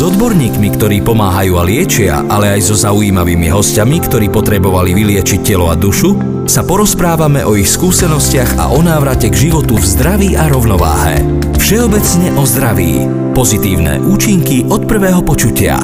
S odborníkmi, ktorí pomáhajú a liečia, ale aj so zaujímavými hostiami, ktorí potrebovali vyliečiť telo a dušu, sa porozprávame o ich skúsenostiach a o návrate k životu v zdraví a rovnováhe. Všeobecne o zdraví. Pozitívne účinky od prvého počutia.